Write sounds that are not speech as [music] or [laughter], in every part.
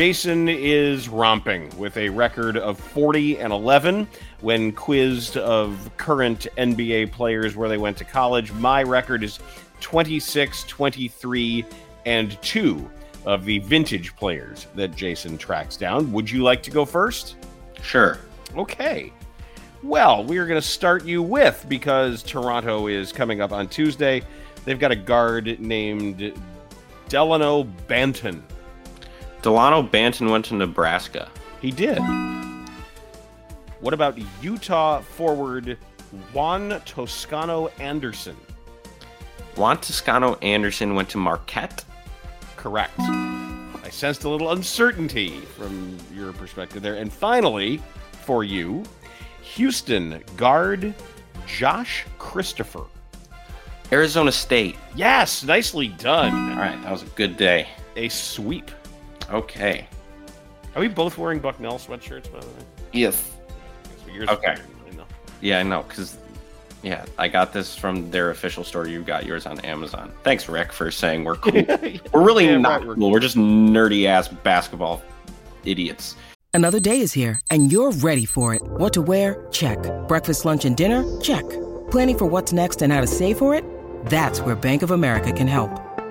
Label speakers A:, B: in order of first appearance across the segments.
A: Jason is romping with a record of 40 and 11 when quizzed of current NBA players where they went to college. My record is 26, 23, and 2 of the vintage players that Jason tracks down. Would you like to go first?
B: Sure.
A: Okay. Well, we are going to start you with because Toronto is coming up on Tuesday. They've got a guard named Delano Banton.
B: Delano Banton went to Nebraska.
A: He did. What about Utah forward Juan Toscano Anderson?
B: Juan Toscano Anderson went to Marquette.
A: Correct. I sensed a little uncertainty from your perspective there. And finally, for you, Houston guard Josh Christopher.
B: Arizona State.
A: Yes, nicely done.
B: All right, that was a good day.
A: A sweep.
B: Okay.
A: Are we both wearing Bucknell sweatshirts, by the way?
B: Yes.
A: So yours
B: Okay.
A: is-
B: Yeah, I know, because, yeah, I got this from their official store. You got yours on Amazon. Thanks, Rick, for saying we're cool. [laughs] we're really
A: Yeah,
B: not
A: right, we're
B: cool. We're just nerdy ass basketball idiots.
C: Another day is here, and you're ready for it. What to wear? Check. Breakfast, lunch, and dinner? Check. Planning for what's next and how to save for it? That's where Bank of America can help.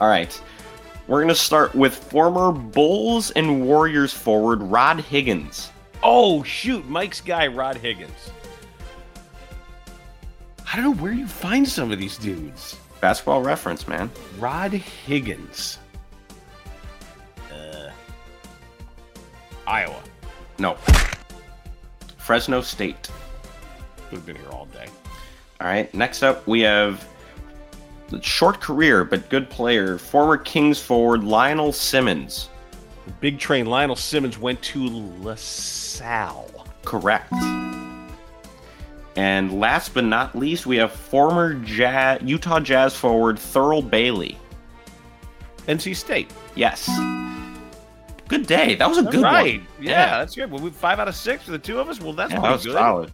B: All right. We're going to start with former Bulls and Warriors forward Rod Higgins.
A: Oh, shoot. Mike's guy, Rod Higgins. I don't know where you find some of these dudes.
B: Basketball reference, man.
A: Rod Higgins. Uh, Iowa.
B: No. Fresno State.
A: We've been here all day.
B: All right. Next up, we have short career but good player, former Kings forward Lionel Simmons.
A: The big train Lionel Simmons went to LaSalle.
B: Correct. And last but not least, we have former Jazz, Utah Jazz forward Thurl Bailey.
A: NC State.
B: Yes. Good day. That was a good
A: right.
B: one.
A: Yeah, that's good. Well, we five out of six for the two of us. Well, that's
B: Yeah,
A: pretty
B: that was
A: good.
B: solid.